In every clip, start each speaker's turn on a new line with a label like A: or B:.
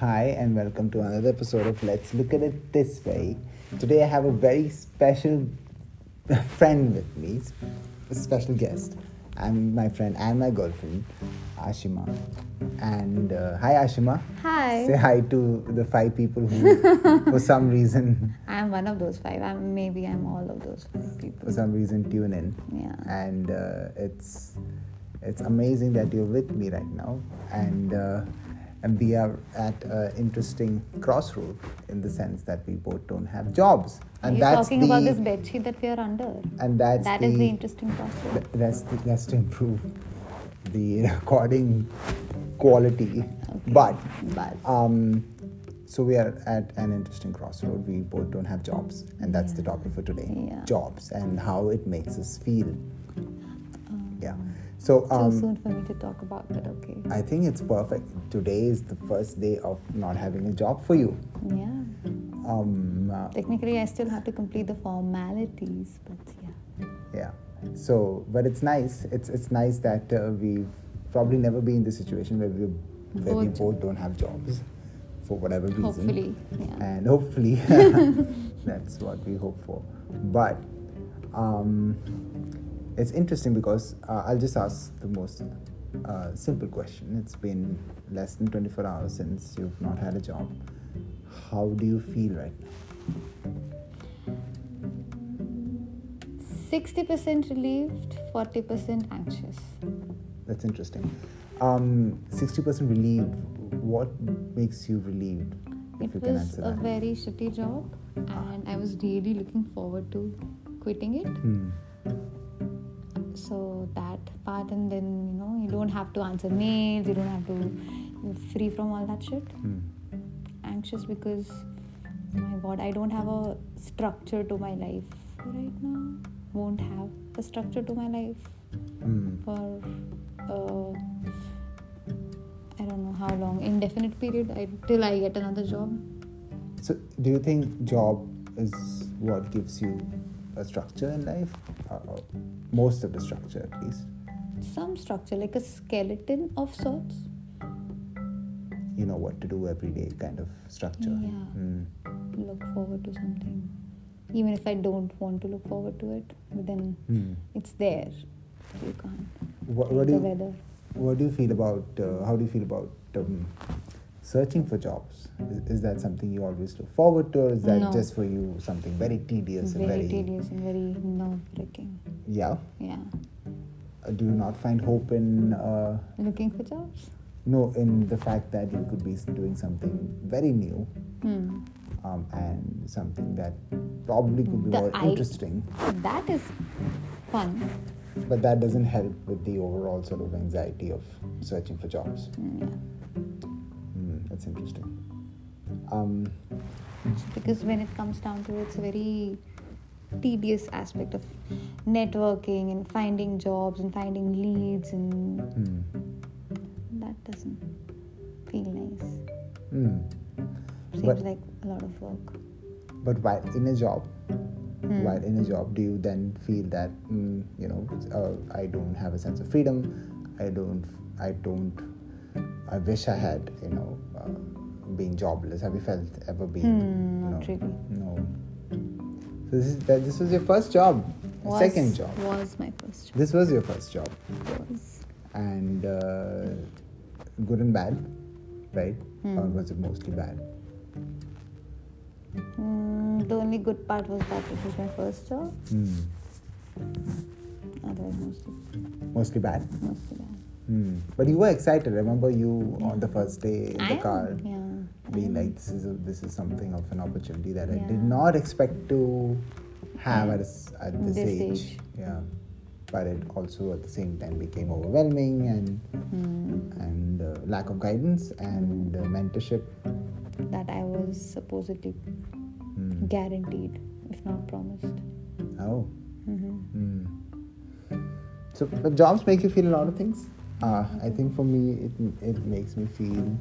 A: Hi, and welcome to another episode of Let's Look at It This Way. Today, I have a very special friend with me, a special guest. I'm my friend and my girlfriend, Ashima. And uh, hi, Ashima.
B: Hi.
A: Say hi to the five people who, for some reason,
B: I'm one of those five. I'm maybe I'm all of those five people.
A: for some reason, tune in.
B: Yeah.
A: And uh, it's it's amazing that you're with me right now, and uh, and we are at an interesting crossroad in the sense that we both don't have jobs, and
B: You're
A: that's
B: talking
A: the
B: about this bedsheet that we are under.
A: and that's
B: That
A: the,
B: is the interesting crossroad.
A: that's the, that's to improve the recording quality, but
B: But
A: um, so we are at an interesting crossroad. We both don't have jobs, and that's the topic for today:
B: Yeah.
A: jobs and how it makes us feel.
B: Um,
A: So
B: too
A: um,
B: soon for me to talk about, but okay.
A: I think it's perfect. Today is the first day of not having a job for you.
B: Yeah.
A: Um, uh,
B: Technically, I still have to complete the formalities, but yeah.
A: yeah. So, but it's nice. It's it's nice that uh, we've probably never been in the situation where we where we
B: Both.
A: both don't have jobs for whatever reason.
B: Hopefully, yeah.
A: and hopefully that's what we hope for but um, it's interesting because uh, i'll just ask the most uh, simple question it's been less than 24 hours since you've not had a job how do you feel right now
B: 60% relieved, 40% anxious.
A: that's interesting um, 60% relieved what makes you relieved if
B: It
A: you can
B: was
A: answer
B: a
A: that
B: very shitty job, and I was really looking forward to quitting it.
A: Hmm.
B: Part and then you know you don't have to answer mails you don't have to you're free from all that shit
A: Hmm.
B: anxious because my god i don't have a structure to my life right now won't have a structure to my life
A: Hmm.
B: for uh, i don't know how long indefinite period I, till i get another job
A: So, do you think job is what gives you a structure in life? Uh, uh, most of the structure, at least.
B: Some structure like a skeleton of sorts
A: You know what to do every day, kind of structure.
B: Yeah.
A: Mm.
B: look forward to something even if i don't want to look forward to it but then
A: Mm.
B: it's there you can't
A: What, what do
B: the
A: you
B: weather
A: What do you feel about? Uh, how do you feel about um, searching for jobs? Is, is that something you always look forward to, or is that
B: No.
A: just for you something very tedious and
B: very
A: very?
B: tedious and very nerve-wracking
A: Yeah.
B: yeah
A: do you not find hope in? Uh,
B: looking for jobs
A: no, in the fact that you could be doing something very new
B: hmm.
A: um, and something that probably could be
B: The
A: more
B: i-
A: interesting,
B: that is fun
A: but that doesn't help with the overall sort of anxiety of searching for jobs.
B: Mm, yeah.
A: Mm, that's interesting. Um,
B: because when it comes down to it, it's very tedious aspect of networking and finding jobs and finding leads and
A: mm,
B: that doesn't feel nice
A: mm.
B: seems
A: But-
B: like a lot of work
A: But while in a job,
B: Hmm.
A: while in a job, do you then feel that mm, you know uh, I don't have a sense of freedom? I don't. I don't. I wish I had you know uh, being jobless. Have you felt ever being?
B: Hmm,
A: know,
B: really.
A: No. So this is that. This was your first job.
B: was,
A: Second job.
B: was my first job
A: This was your first job,
B: was
A: and uh, good and bad, right?
B: Hmm.
A: Or was it mostly bad?
B: mm, the only good part was that it was my first job
A: Hmm.
B: otherwise mostly
A: Mostly bad.
B: mostly bad
A: Hmm. But you were excited. Remember you on the first day in
B: I
A: the
B: am,
A: car,
B: yeah
A: being like, "This is a, this is something of an opportunity that I did not expect to have at, a at this,
B: This
A: age."
B: age.
A: Yeah, but it also at the same time became overwhelming and
B: Hmm.
A: and uh, lack of guidance and uh, mentorship.
B: that I was supposedly
A: Hmm.
B: guaranteed, if not promised.
A: Oh.
B: hmm
A: Hmm. So, but jobs make you feel a lot of things. Uh, I think for me, it it makes me feel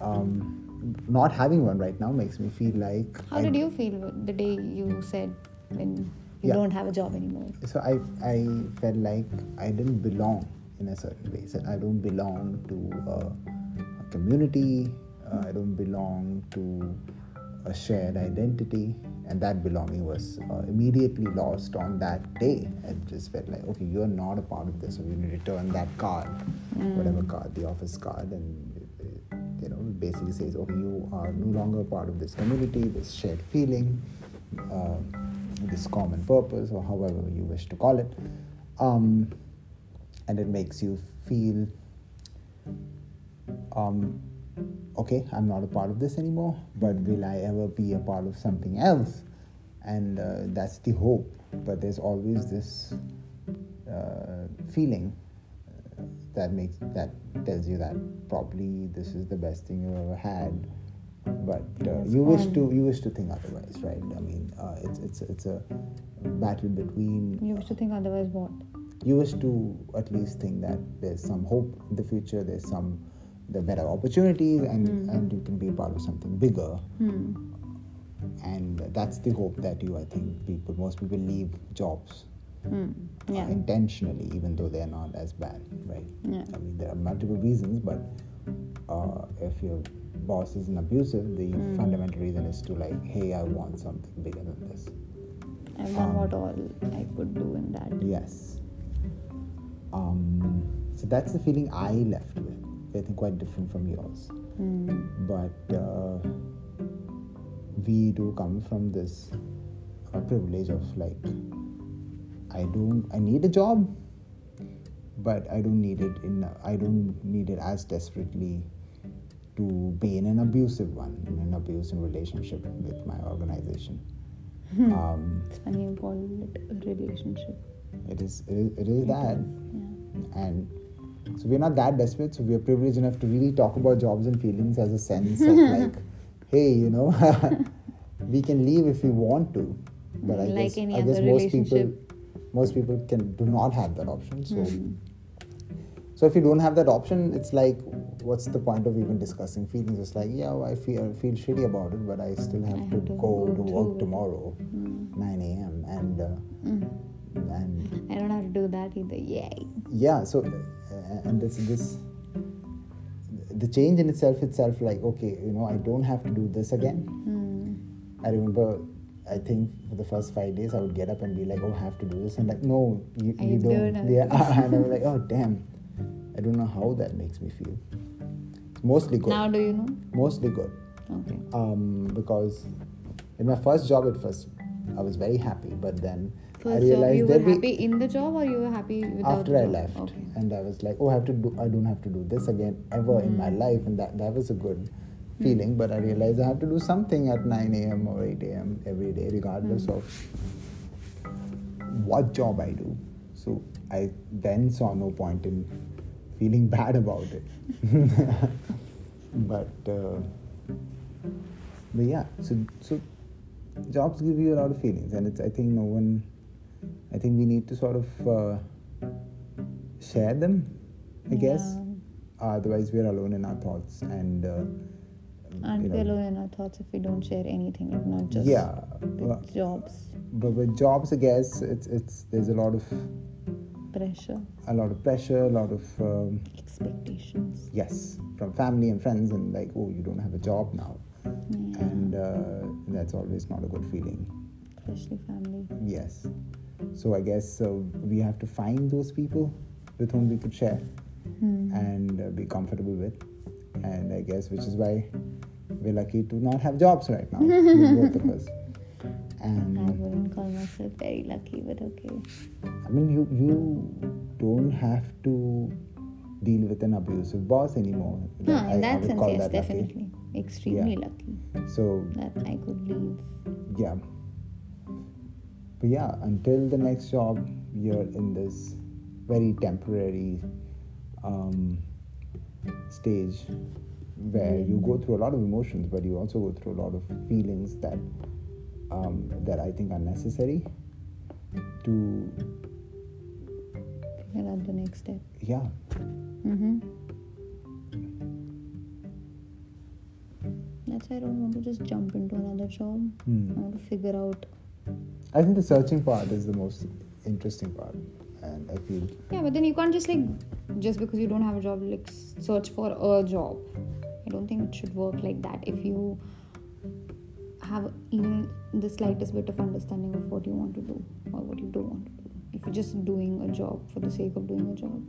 A: um, not having one right now makes me feel like.
B: How
A: I-
B: did you feel the day you said when you
A: Yeah.
B: don't have a job anymore?
A: So I I felt like I didn't belong in a certain way. So I don't belong to a, a community. Uh, I don't belong to a shared identity, and that belonging was uh, immediately lost on that day. I just felt like, okay, you're not a part of this, so you need to return that card, whatever card, the office card, and it, it, you know, basically says, okay, you are no longer part of this community, this shared feeling, uh, this common purpose, or however you wish to call it, um, and it makes you feel. Um, okay, I'm not a part of this anymore, but will I ever be a part of something else? And uh, that's the hope. But there's always this uh, feeling uh, that makes that tells you that probably this is the best thing you've ever had. But uh, you wish to you wish to think otherwise, right? I mean, uh, it's it's it's a battle between
B: You wish to think otherwise what?
A: you wish to at least think that there's some hope in the future there's some the better opportunities and and you can be part of something bigger
B: Hmm.
A: and that's the hope that you i think people most people leave jobs
B: Hmm.
A: uh, intentionally even though they're not as bad right
B: Yeah.
A: i mean there are multiple reasons but uh, if your boss is an abusive the
B: Hmm.
A: fundamental reason is to like hey i want something bigger than this
B: I've done
A: Um,
B: what all I could do in that.
A: Yes. Um, so that's the feeling I left with. I think quite different from yours.
B: Hmm.
A: But uh, we do come from this uh, privilege of like, I don't, I need a job, but I don't need it in, I don't need it as desperately to be in an abusive one, in an abusive relationship with my organization. Um,
B: It's funny you call it a relationship.
A: it is, it is, it is that.
B: Yeah.
A: and so we're not that desperate so we're privileged enough to really talk about jobs and feelings as a sense of like hey you know we can leave if we want to but i
B: Like
A: guess
B: any
A: i guess most people most people can do not have that option so
B: Hmm.
A: so if you don't have that option it's like what's the point of even discussing feelings it's like yeah well, i feel I feel shitty about it but i still have,
B: I
A: to,
B: have to
A: go,
B: go
A: to work tomorrow
B: Hmm.
A: 9 a.m and uh,
B: Mm.
A: And
B: I don't have to do that either. Yay.
A: yeah so uh, and this this the change in itself itself like okay you know i don't have to do this again
B: Hmm.
A: i remember i think for the first five days i would get up and be like oh i have to do this and like no you,
B: I
A: you
B: do
A: don't yeah and i was like oh damn i don't know how that makes me feel it's mostly good
B: Now do you know?
A: mostly good
B: Okay.
A: um, because in my first job at first i was very happy but then i
B: First job,
A: realized
B: you were happy in the job or you were happy without
A: after I
B: job?
A: left,
B: Okay.
A: and I was like, oh, I have to do. I don't have to do this again ever in my hmm. life, and that that was a good hmm. feeling. But I realized I have to do something at 9 a.m. or 8 a.m. every day, regardless hmm. of what job I do. So I then saw no point in feeling bad about it. but uh, but yeah, so so jobs give you a lot of feelings, and it's I think no one. I think we need to sort of uh, share them, I guess.
B: Yeah.
A: otherwise, we're alone in our thoughts, and uh,
B: Aren't
A: you
B: we
A: know,
B: alone in our thoughts if we don't share anything, like not just
A: yeah.
B: jobs,
A: but with jobs, I guess it's it's there's a lot of
B: pressure,
A: a lot of pressure, a lot of um,
B: expectations?
A: yes from family and friends, and like oh, you don't have a job now,
B: Yeah.
A: and uh, that's always not a good feeling.
B: Especially family.
A: Yes. So I guess uh, we have to find those people with whom we could share
B: Hmm.
A: and uh, be comfortable with. And I guess which is why we're lucky to not have jobs right now, both of us.
B: I wouldn't call myself very lucky, but okay.
A: I mean, you you don't have to deal with an abusive boss anymore.
B: Huh,
A: I-
B: in that sense, yes,
A: that lucky.
B: definitely. Extremely
A: Yeah.
B: lucky
A: So
B: that I could leave.
A: yeah. But yeah, until the next job, you're in this very temporary um, stage where you go through a lot of emotions, but you also go through a lot of feelings that um, that I think are necessary to
B: Figure out the next step.
A: yeah.
B: Mm-hmm. That's why I don't want to just jump into another job.
A: Hmm.
B: I want to figure out.
A: I think the searching part is the most interesting part, and I feel
B: Yeah, but then you can't just like just because you don't have a job, like search for a job. I don't think it should work like that. If you have even the slightest bit of understanding of what you want to do or what you don't want to do, if you're just doing a job for the sake of doing a job,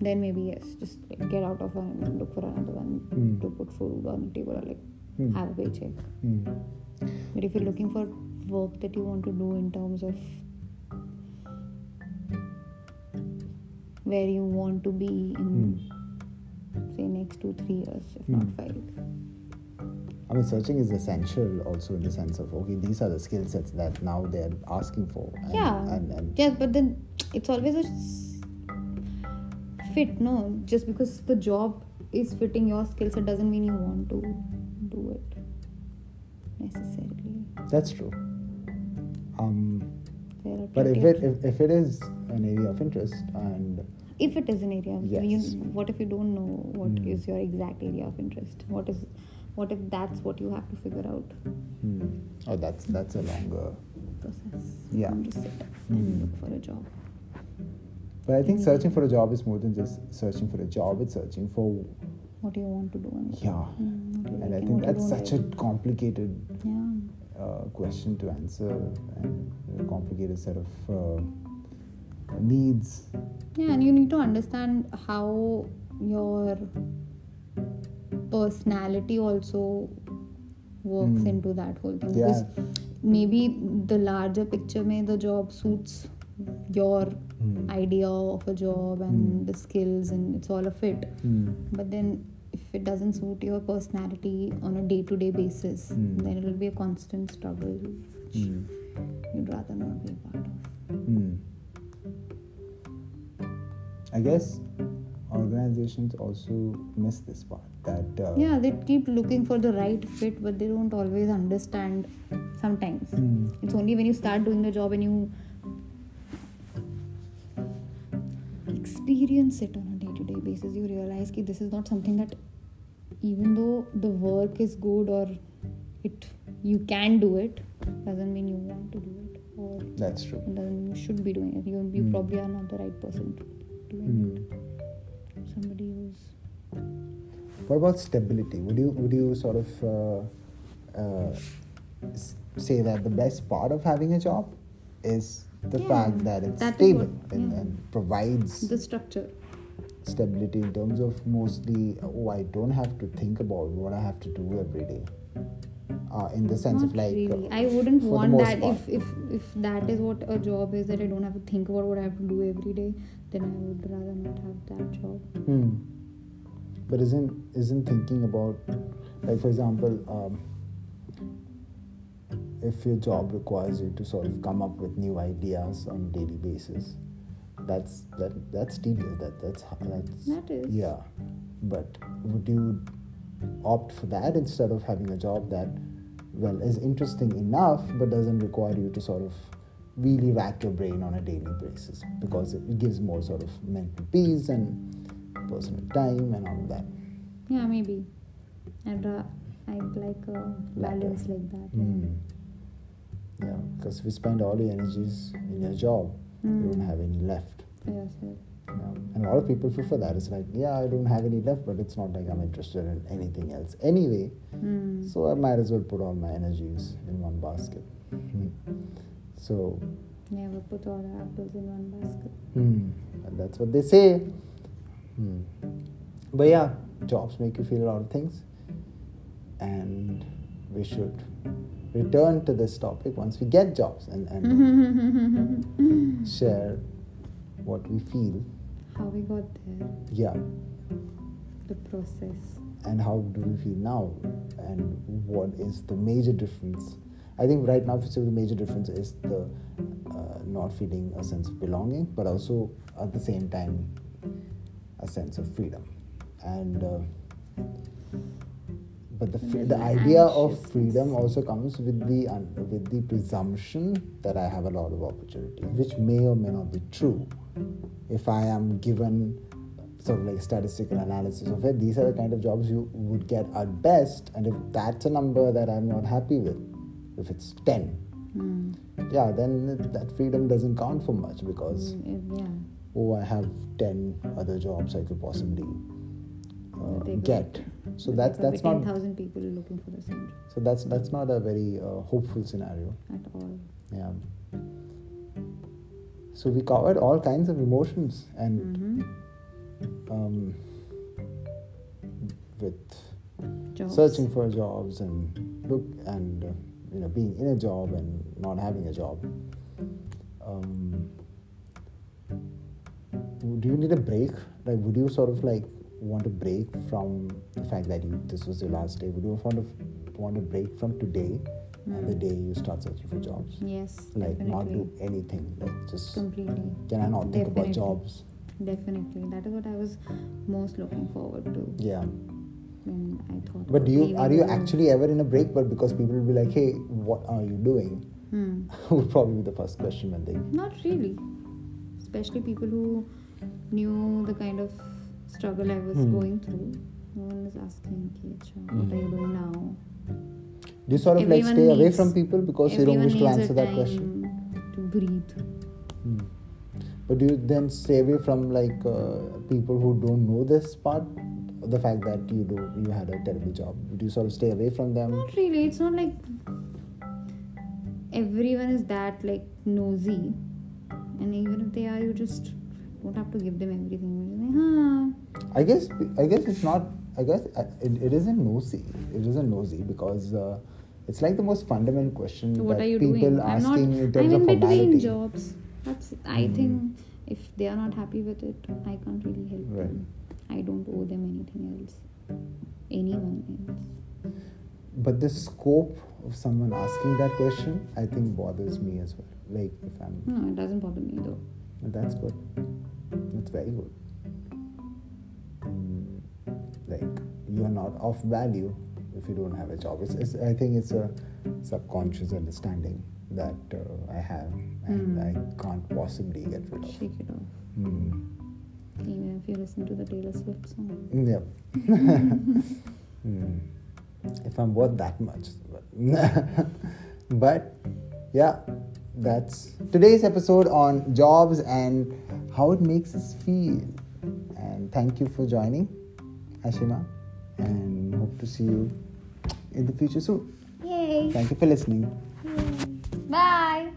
B: then maybe yes, just like get out of one and look for another one
A: Hmm.
B: to put food on the table or like
A: Hmm.
B: have a paycheck.
A: Hmm.
B: But if you're looking for work that you want to do in terms of where you want to be in say next two three years, if not
A: Hmm.
B: five.
A: I mean, searching is essential also in the sense of okay, these are the skill sets that now they're asking for. And,
B: yeah,
A: And, and
B: yeah, but then it's always a fit. No, just because the job is fitting your skill set doesn't mean you want to do it necessarily.
A: that's true. Um, but if it if, if it is an area of interest and
B: if it is an area
A: Yes.
B: you, what if you don't know what is
A: Hmm.
B: your exact area of interest what is what if that's what you have to figure out
A: hmm, oh, that's that's a longer.
B: process
A: Yeah.
B: Just sit
A: Hmm.
B: and look for a job
A: But I think
B: Hmm.
A: searching for a job is more than just searching for a job. It's searching for
B: what do you want to do and
A: yeah.
B: Hmm, you
A: And I think that's such a complicated
B: yeah
A: uh, question to answer and a complicated set of uh, needs.
B: yeah and you need to understand how your personality also works
A: Hmm.
B: into that whole thing
A: Yeah.
B: because maybe the larger picture may the job suits your
A: Hmm.
B: idea of a job and
A: Hmm.
B: the skills and it's all a fit
A: Hmm.
B: but then if it doesn't suit your personality on a day-to-day basis
A: Hmm.
B: then it will be a constant struggle which
A: Hmm.
B: you'd rather not be a part of
A: Hmm. I guess organizations also miss this part that uh,
B: yeah they keep looking for the right fit but they don't always understand sometimes
A: Hmm.
B: it's only when you start doing the job and you experience it on a day-to-day basis you realize that this is not something that even though the work is good or it you can do it doesn't mean you want to do it or
A: that's true.
B: it doesn't mean you should be doing it you, you
A: Hmm.
B: probably are not the right person to doing
A: Hmm.
B: it somebody who's
A: What about stability? Would you would you sort of uh, uh, say that the best part of having a job is the
B: Yeah,
A: fact that it's
B: that
A: stable
B: what-
A: and,
B: yeah.
A: and provides
B: the structure
A: stability in terms of mostly oh I don't have to think about what I have to do every day. Uh, in the sense
B: Not
A: of like
B: really.
A: uh,
B: I wouldn't want that
A: part.
B: if, if if that is what a job is that I don't have to think about what I have to do every day, then I would rather not have that job.
A: Hmm. But isn't isn't thinking about like for example, um, if your job requires you to sort of come up with new ideas on a daily basis, that's that that's tedious. That that's that's
B: That is.
A: yeah. But would you opt for that instead of having a job that well is interesting enough but doesn't require you to sort of really rack your brain on a daily basis because it, gives more sort of mental peace and personal time and all of that.
B: Yeah, maybe. I'd ra- I'd like a balance like that. yeah.
A: Mm. Yeah, because if you spend all your energies in your job, you don't
B: Mm.
A: have any left.
B: For yourself.
A: You? And a lot of people prefer that. It's like, yeah, I don't have any left, but it's not like I'm interested in anything else anyway.
B: Mm.
A: So I might as well put all my energies in one basket. Hmm. So
B: Never put all the apples in one basket.
A: Hmm, and that's what they say. Hmm. But yeah, jobs make you feel a lot of things, and we should return to this topic once we get jobs and, and share what we feel.
B: How we got there,
A: Yeah,
B: the process.
A: and how do we feel now, and what is the major difference? I think right now, the major difference is the uh, not feeling a sense of belonging, but also at the same time a sense of freedom. And uh, but the fr- the idea of freedom also comes with the un- with the presumption that I have a lot of opportunities, which may or may not be true. If I am given sort of like statistical analysis of it, these are the kind of jobs you would get at best, and if that's a number that I'm not happy with, if it's ten,
B: Mm.
A: yeah, then that freedom doesn't count for much because
B: Mm, yeah.
A: oh, I have 10 other jobs I could possibly uh, get. So that's that's not
B: 10,000 people looking for the same
A: so that's that's not a very uh, hopeful scenario.
B: at all.
A: Yeah. So we covered all kinds of emotions and
B: Mm-hmm.
A: um, with
B: Jobs.
A: searching for jobs and look and uh, you know being in a job and not having a job. Um, do you need a break? Like, would you sort of like want a break from the fact that you this was your last day? Would you want to want a break from today and the
B: Mm.
A: day you start searching for jobs?
B: Yes,
A: Like, not do anything. Like, just
B: Completely.
A: can I not think about jobs?
B: Definitely. That is what I was most looking forward to
A: Yeah.
B: when I thought.
A: But do you are you actually ever in a break? But because people will be like, hey, what are you doing?
B: Hmm.
A: would probably be the first question when they.
B: Not really. Especially people who knew the kind of struggle I was
A: Hmm.
B: going through. No one is asking, "Okay, acha, what are you doing now?
A: Do you sort of like
B: Everyone
A: stay away from people because you don't wish to answer that question?
B: To breathe.
A: Hmm. But do you then stay away from like uh, people who don't know this part, the fact that you do you had a terrible job? Do you sort of stay away from them?
B: Not really. It's not like everyone is that like nosy, and even if they are, you just don't have to give them everything. Like, huh.
A: I guess I guess it's not. I guess it, it isn't nosy. It isn't nosy because uh, it's like the most fundamental question
B: So what
A: that
B: are you
A: people
B: doing? I'm not.
A: asking in
B: I'm
A: terms
B: in
A: of
B: between jobs. That's. I
A: Hmm.
B: think if they are not happy with it, I can't really help
A: Right.
B: them. I don't owe them anything else. Anyone else.
A: But the scope of someone asking that question, I think, bothers me as well. Like if I'm,
B: No, it doesn't bother me though.
A: that's good. That's very good. Mm, like you're not of value if you don't have a job. It's, it's I think it's a subconscious understanding that uh, I have, and
B: Hmm.
A: I can't possibly get rid of.
B: Shake it off.
A: Mm.
B: Even if you listen to the Taylor Swift song.
A: Yep. Hmm. If I'm worth that much. but yeah, that's today's episode on jobs and how it makes us feel. And thank you for joining, Ashima, and hope to see you in the future soon.
B: Yay!
A: Thank you for listening.
B: Bye!